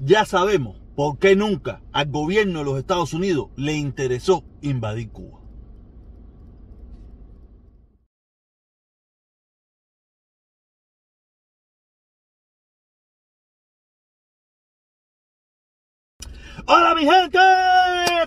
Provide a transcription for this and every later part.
Ya sabemos por qué nunca al gobierno de los Estados Unidos le interesó invadir Cuba. Hola mi gente,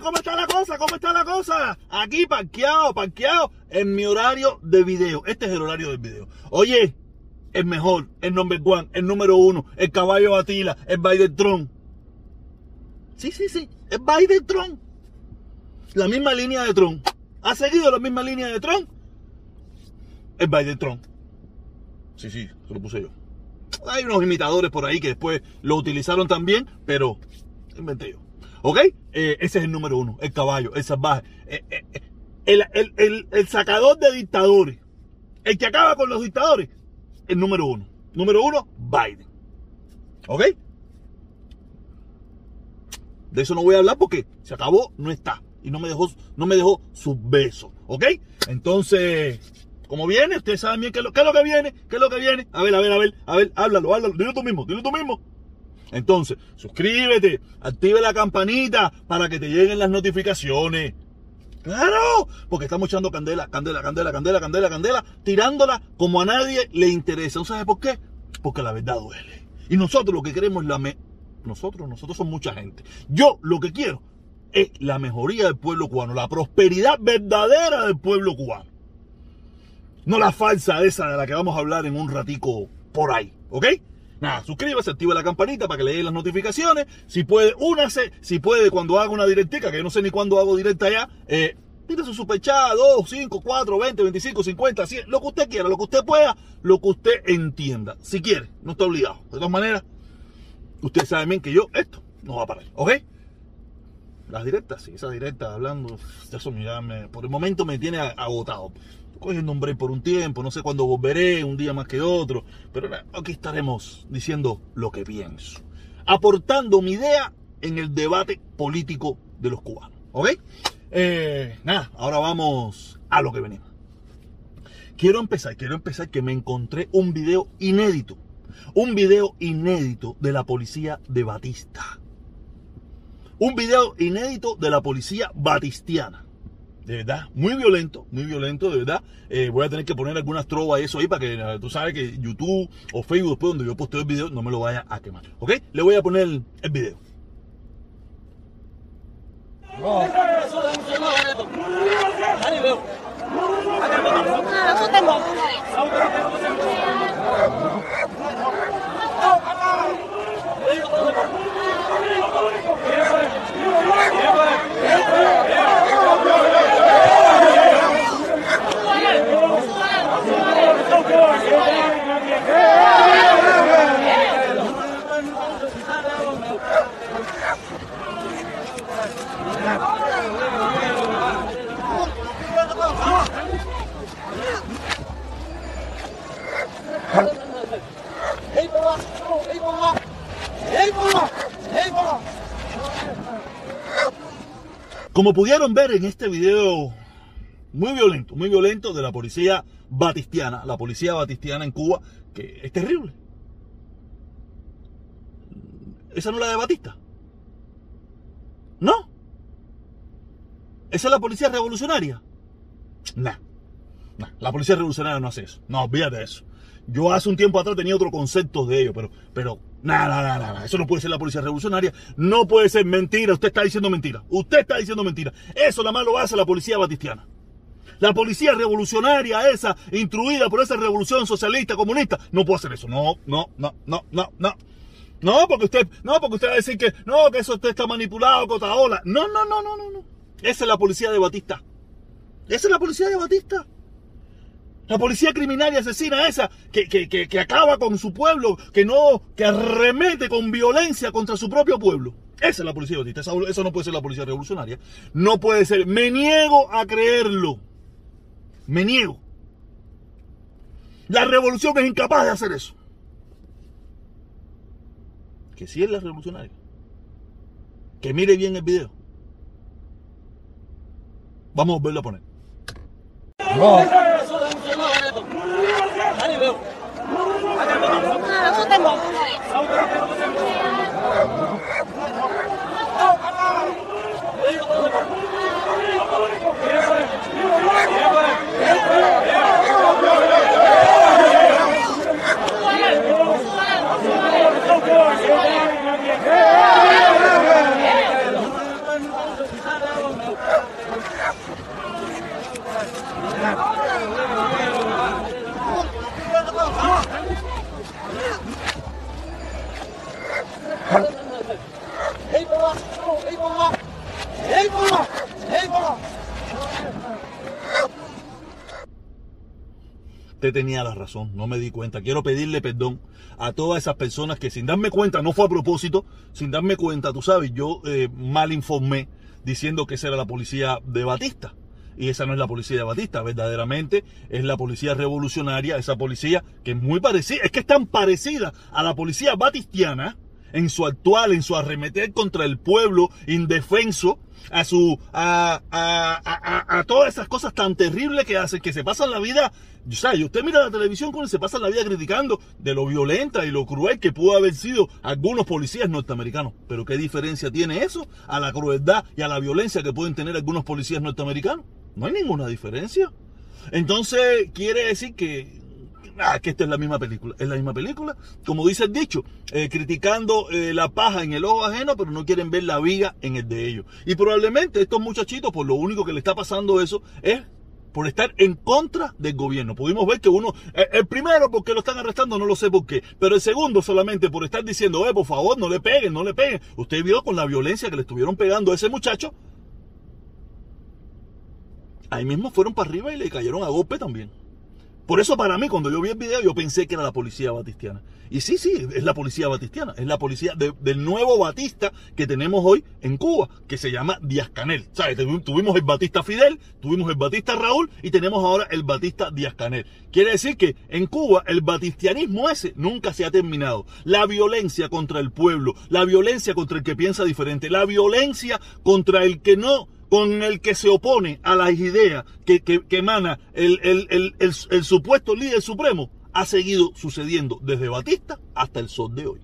¿cómo está la cosa? ¿Cómo está la cosa? Aquí parqueado, parqueado en mi horario de video. Este es el horario del video. Oye, el mejor, el number one, el número uno, el caballo Batila, el Biden Tron. Sí, sí, sí, el Biden Tron. La misma línea de Tron. ¿Ha seguido la misma línea de Tron? El Biden Tron. Sí, sí, se lo puse yo. Hay unos imitadores por ahí que después lo utilizaron también, pero inventé yo. ¿Ok? Eh, ese es el número uno, el caballo, el salvaje. Eh, eh, el, el, el, el, sacador de dictadores. El que acaba con los dictadores. El número uno. Número uno, Biden. ¿Ok? De eso no voy a hablar porque se acabó, no está. Y no me dejó, no me dejó sus besos. ¿Ok? Entonces, como viene, ustedes saben bien qué es, lo, qué es lo que viene, qué es lo que viene. A ver, a ver, a ver, a ver, háblalo, háblalo. Dilo tú mismo, dilo tú mismo. Entonces, suscríbete, active la campanita para que te lleguen las notificaciones. Claro, porque estamos echando candela, candela, candela, candela, candela, candela, tirándola como a nadie le interesa. ¿No sabes por qué? Porque la verdad duele. Y nosotros lo que queremos es la... Me nosotros, nosotros somos mucha gente. Yo lo que quiero es la mejoría del pueblo cubano, la prosperidad verdadera del pueblo cubano. No la falsa esa de la que vamos a hablar en un ratico por ahí, ¿ok? Nada, suscríbase, activa la campanita para que le den las notificaciones. Si puede, únase. Si puede, cuando haga una directica, que yo no sé ni cuándo hago directa ya, eh, su superchat, 2, 5, 4, 20, 25, 50, 100, lo que usted quiera, lo que usted pueda, lo que usted entienda. Si quiere, no está obligado. De todas maneras, usted sabe bien que yo, esto no va a parar, ¿ok? Las directas, sí, esas directas hablando, eso ya me, por el momento me tiene agotado cogiendo un break por un tiempo, no sé cuándo volveré, un día más que otro, pero aquí estaremos diciendo lo que pienso, aportando mi idea en el debate político de los cubanos, ¿ok? Eh, nada, ahora vamos a lo que venimos. Quiero empezar, quiero empezar que me encontré un video inédito, un video inédito de la policía de Batista. Un video inédito de la policía batistiana de verdad, muy violento, muy violento, de verdad. Eh, voy a tener que poner algunas trovas eso ahí para que eh, tú sabes que YouTube o Facebook, después donde yo posteo el video, no me lo vaya a quemar. ¿Ok? Le voy a poner el, video. Como pudieron ver en este video muy violento, muy violento de la policía batistiana, la policía batistiana en Cuba, que es terrible. ¿Esa no es la de Batista? ¿No? ¿Esa es la policía revolucionaria? Nah. nah. La policía revolucionaria no hace eso. No, olvídate de eso. Yo hace un tiempo atrás tenía otro concepto de ello, pero, pero, nada, nada, nada. Eso no puede ser la policía revolucionaria. No puede ser mentira. Usted está diciendo mentira. Usted está diciendo mentira. Eso nada más lo hace la policía batistiana. La policía revolucionaria esa, instruida por esa revolución socialista, comunista, no puede hacer eso. No, no, no, no, no, no. No, porque usted, no, porque usted va a decir que, no, que eso usted está manipulado, cotaola. No, no, no, no, no, no. Esa es la policía de Batista. Esa es la policía de Batista. La policía criminal y asesina esa, que, que, que, que, acaba con su pueblo, que no, que arremete con violencia contra su propio pueblo. Esa es la policía de Batista. Esa, no puede ser la policía revolucionaria. No puede ser. Me niego a creerlo. Me niego. La revolución es incapaz de hacer eso. Que si es la revolucionaria. Que mire bien el video. Vamos a volverlo a poner. No. 加油！啊，都得忙。啊，都得忙。别回！别！别！Usted tenía la razón, no me di cuenta. Quiero pedirle perdón a todas esas personas que sin darme cuenta, no fue a propósito, sin darme cuenta, tú sabes, yo eh, mal informé diciendo que esa era la policía de Batista. Y esa no es la policía de Batista, verdaderamente es la policía revolucionaria, esa policía que es muy parecida, es que es tan parecida a la policía batistiana en su actual, en su arremeter contra el pueblo indefenso, a su a, a, a, a, todas esas cosas tan terribles que hacen, que se pasan la vida, o sea, y usted mira la televisión con se pasan la vida criticando de lo violenta y lo cruel que pudo haber sido algunos policías norteamericanos. Pero qué diferencia tiene eso a la crueldad y a la violencia que pueden tener algunos policías norteamericanos. No hay ninguna diferencia. Entonces, quiere decir que ah, que esta es la misma película. Es la misma película, como dice el dicho, eh, criticando eh, la paja en el ojo ajeno, pero no quieren ver la viga en el de ellos. Y probablemente estos muchachitos, por lo único que le está pasando eso, es por estar en contra del gobierno. Pudimos ver que uno, eh, el primero porque lo están arrestando, no lo sé por qué, pero el segundo solamente por estar diciendo, eh, por favor, no le peguen, no le peguen. Usted vio con la violencia que le estuvieron pegando a ese muchacho. Ahí mismo fueron para arriba y le cayeron a golpe también. Por eso para mí, cuando yo vi el video, yo pensé que era la policía batistiana. Y sí, sí, es la policía batistiana. Es la policía del nuevo Batista que tenemos hoy en Cuba, que se llama Díaz Canel. ¿Sabes? Tuvimos el Batista Fidel, tuvimos el Batista Raúl y tenemos ahora el Batista Díaz Canel. Quiere decir que en Cuba el batistianismo ese nunca se ha terminado. La violencia contra el pueblo, la violencia contra el que piensa diferente, la violencia contra el que no con el que se opone a las ideas que, que, que emana el, el, el, el, supuesto líder supremo, ha seguido sucediendo desde Batista hasta el sol de hoy.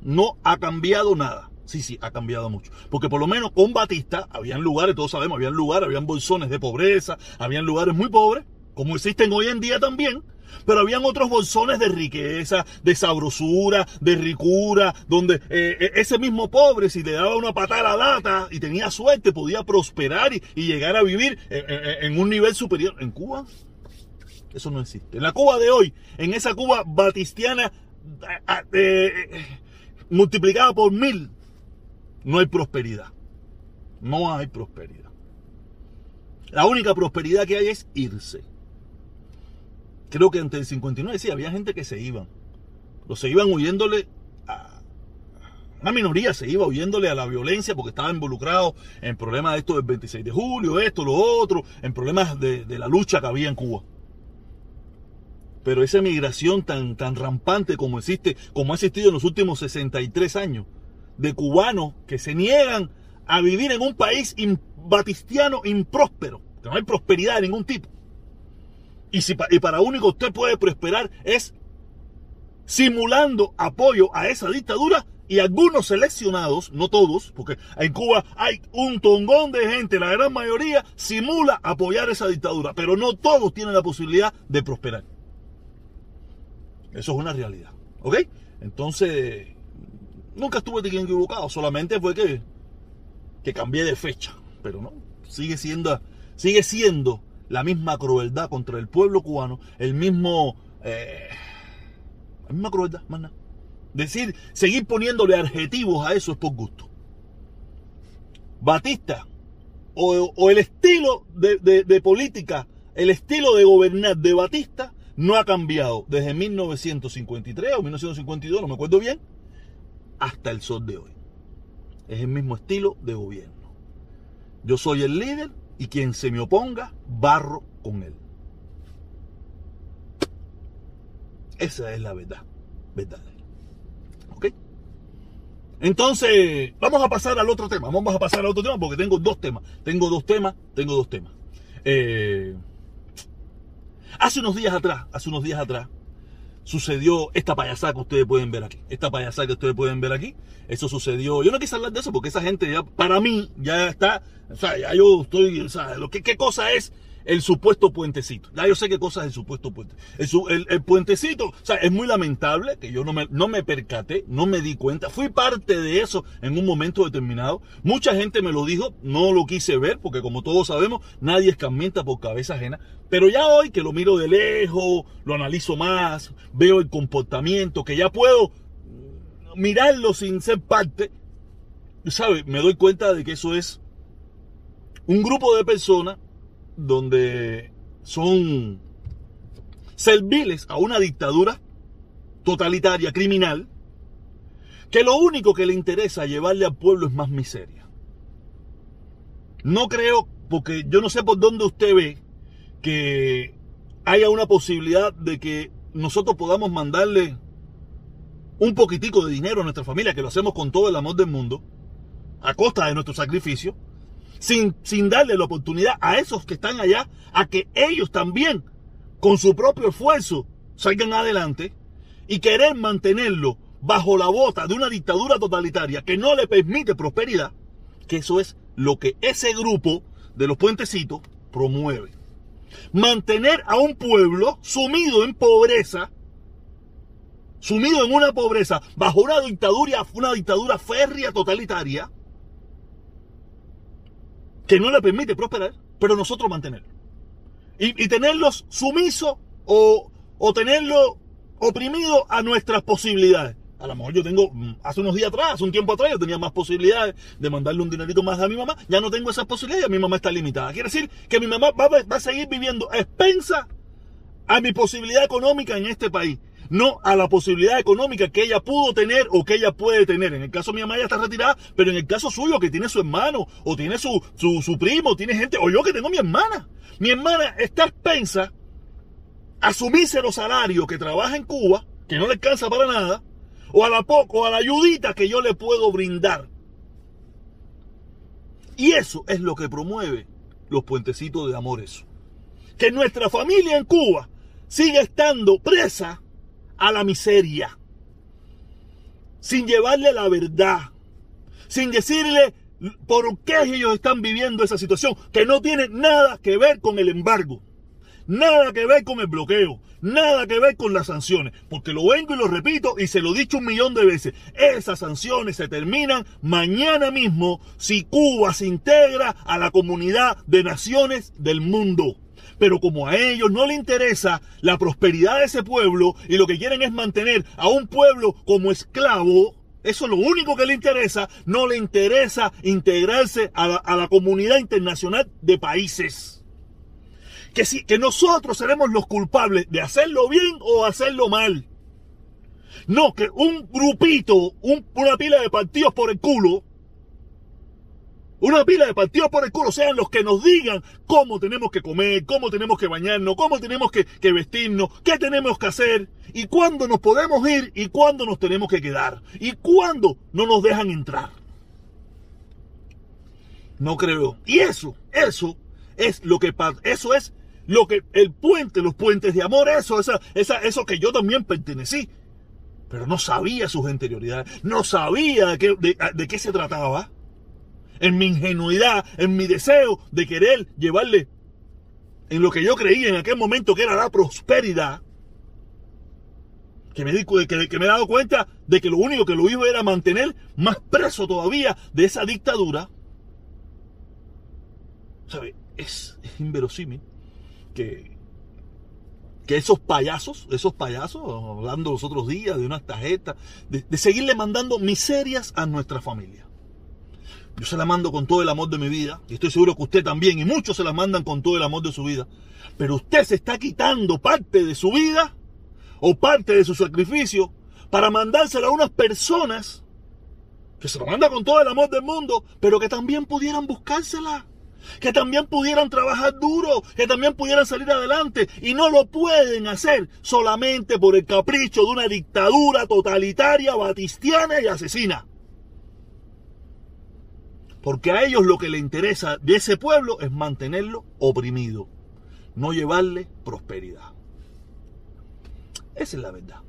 No ha cambiado nada. Sí, sí, ha cambiado mucho. Porque por lo menos con Batista habían lugares, todos sabemos, habían lugares, habían bolsones de pobreza, habían lugares muy pobres, como existen hoy en día también, pero habían otros bolsones de riqueza, de sabrosura, de ricura, donde eh, ese mismo pobre, si le daba una patada a la lata y tenía suerte, podía prosperar y, llegar a vivir en, en, un nivel superior. En Cuba, eso no existe. En la Cuba de hoy, en esa Cuba batistiana eh, multiplicada por mil, no hay prosperidad. No hay prosperidad. La única prosperidad que hay es irse creo que ante el 59 sí, había gente que se iban. Los se iban huyéndole a... Una minoría se iba huyéndole a la violencia porque estaba involucrado en problemas de esto del 26 de julio, esto, lo otro, en problemas de, de la lucha que había en Cuba. Pero esa migración tan, tan rampante como existe, como ha existido en los últimos 63 años, de cubanos que se niegan a vivir en un país batistiano impróspero, que no hay prosperidad de ningún tipo y, si, y para único usted puede prosperar es simulando apoyo a esa dictadura y algunos seleccionados, no todos, porque en Cuba hay un tongón de gente, la gran mayoría simula apoyar esa dictadura, pero no todos tienen la posibilidad de prosperar. Eso es una realidad, ¿ok? Entonces, nunca estuve equivocado, solamente fue que, que cambié de fecha, pero no, sigue siendo, sigue siendo la misma crueldad contra el pueblo cubano, el mismo, eh, la misma crueldad, más nada. Decir, seguir poniéndole adjetivos a eso es por gusto. Batista, o, el estilo de, política, el estilo de gobernar de Batista no ha cambiado desde 1953 o 1952, no me acuerdo bien, hasta el sol de hoy. Es el mismo estilo de gobierno. Yo soy el líder y quien se me oponga, barro con él. Esa es la verdad, verdadera. ¿Ok? Entonces, vamos a pasar al otro tema. Vamos a pasar al otro tema porque tengo dos temas. Tengo dos temas, tengo dos temas. Eh, hace unos días atrás, hace unos días atrás, sucedió esta payasada que ustedes pueden ver aquí. Esta payasada que ustedes pueden ver aquí. Eso sucedió. Yo no quise hablar de eso porque esa gente ya, para mí, ya está. O sea, ya yo estoy. O sea, lo que, ¿qué cosa es el supuesto puentecito. Ya yo sé qué cosas es el supuesto puente. El, puentecito, o sea, es muy lamentable que yo no me, no me percaté, no me di cuenta. Fui parte de eso en un momento determinado. Mucha gente me lo dijo, no lo quise ver, porque como todos sabemos, nadie escarmienta por cabeza ajena. Pero ya hoy que lo miro de lejos, lo analizo más, veo el comportamiento, que ya puedo mirarlo sin ser parte, ¿sabes? Me doy cuenta de que eso es un grupo de personas donde son serviles a una dictadura totalitaria, criminal, que lo único que le interesa llevarle al pueblo es más miseria. No creo, porque yo no sé por dónde usted ve que haya una posibilidad de que nosotros podamos mandarle un poquitico de dinero a nuestra familia, que lo hacemos con todo el amor del mundo, a costa de nuestro sacrificio, sin, sin darle la oportunidad a esos que están allá a que ellos también, con su propio esfuerzo, salgan adelante y querer mantenerlo bajo la bota de una dictadura totalitaria que no le permite prosperidad, que eso es lo que ese grupo de los puentecitos promueve. Mantener a un pueblo sumido en pobreza, sumido en una pobreza, bajo una dictadura, una dictadura férrea totalitaria, que no le permite prosperar, pero nosotros mantenerlo. Y, y tenerlos sumisos o, o tenerlo oprimido a nuestras posibilidades. A lo mejor yo tengo, mm, hace unos días atrás, hace un tiempo atrás, yo tenía más posibilidades de mandarle un dinerito más a mi mamá. Ya no tengo esas posibilidades, mi mamá está limitada. Quiere decir que mi mamá va, va a seguir viviendo a expensa a mi posibilidad económica en este país, no a la posibilidad económica que ella pudo tener o que ella puede tener. En el caso de mi mamá ya está retirada, pero en el caso suyo que tiene su hermano o tiene su, su, su primo, tiene gente, o yo que tengo mi hermana. Mi hermana está expensa a su mísero salario que trabaja en Cuba, que no le alcanza para nada, o a la poco, o a la ayudita que yo le puedo brindar. Y eso es lo que promueve los puentecitos de amor eso. Que nuestra familia en Cuba sigue estando presa a la miseria. Sin llevarle la verdad. Sin decirle por qué ellos están viviendo esa situación. Que no tiene nada que ver con el embargo. Nada que ver con el bloqueo. Nada que ver con las sanciones. Porque lo vengo y lo repito y se lo he dicho un millón de veces. Esas sanciones se terminan mañana mismo si Cuba se integra a la comunidad de naciones del mundo. Pero como a ellos no les interesa la prosperidad de ese pueblo y lo que quieren es mantener a un pueblo como esclavo, eso es lo único que le interesa, no le interesa integrarse a la, comunidad internacional de países. Que, si, que nosotros seremos los culpables de hacerlo bien o hacerlo mal. No, que un grupito, un, una pila de partidos por el culo, una pila de partidos por el culo sean los que nos digan cómo tenemos que comer, cómo tenemos que bañarnos, cómo tenemos que, que, vestirnos, qué tenemos que hacer, y cuándo nos podemos ir y cuándo nos tenemos que quedar, y cuándo no nos dejan entrar. No creo. Y eso, eso es lo que eso es lo que el puente, los puentes de amor, eso, esa, esa, eso que yo también pertenecí. Pero no sabía sus interioridades, no sabía de qué, de, de qué se trataba en mi ingenuidad, en mi deseo de querer llevarle en lo que yo creía en aquel momento que era la prosperidad, que me, que, me he dado cuenta de que lo único que lo iba era mantener más preso todavía de esa dictadura. ¿Sabe? Es, inverosímil que, que esos payasos, esos payasos, hablando los otros días de unas tarjetas, de, de seguirle mandando miserias a nuestra familia. Yo se la mando con todo el amor de mi vida, y estoy seguro que usted también, y muchos se la mandan con todo el amor de su vida. Pero usted se está quitando parte de su vida o parte de su sacrificio para mandársela a unas personas que se lo manda con todo el amor del mundo, pero que también pudieran buscársela, que también pudieran trabajar duro, que también pudieran salir adelante, y no lo pueden hacer solamente por el capricho de una dictadura totalitaria, batistiana y asesina. Porque a ellos lo que les interesa de ese pueblo es mantenerlo oprimido, no llevarle prosperidad. Esa es la verdad.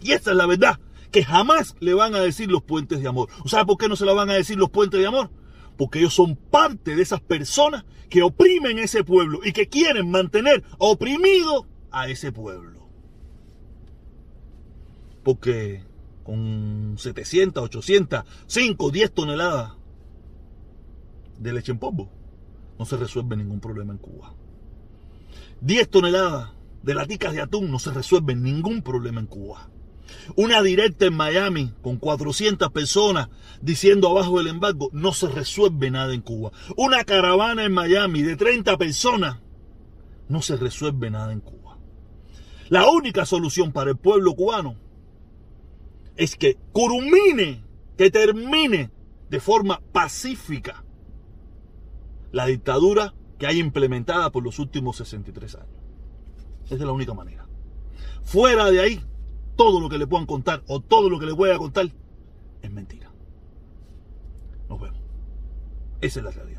Y esa es la verdad que jamás le van a decir los puentes de amor. ¿Sabe por qué no se la van a decir los puentes de amor? Porque ellos son parte de esas personas que oprimen ese pueblo y que quieren mantener oprimido a ese pueblo. Porque con 700, 800, 5, 10 toneladas de leche en polvo no se resuelve ningún problema en Cuba. 10 toneladas de laticas de atún no se resuelve ningún problema en Cuba. Una directa en Miami con 400 personas diciendo abajo del embargo, no se resuelve nada en Cuba. Una caravana en Miami de 30 personas, no se resuelve nada en Cuba. La única solución para el pueblo cubano es que curumine, que termine de forma pacífica la dictadura que hay implementada por los últimos 63 años. Es la única manera. Fuera de ahí, todo lo que le puedan contar o todo lo que le voy a contar es mentira. Nos vemos. Esa es la realidad.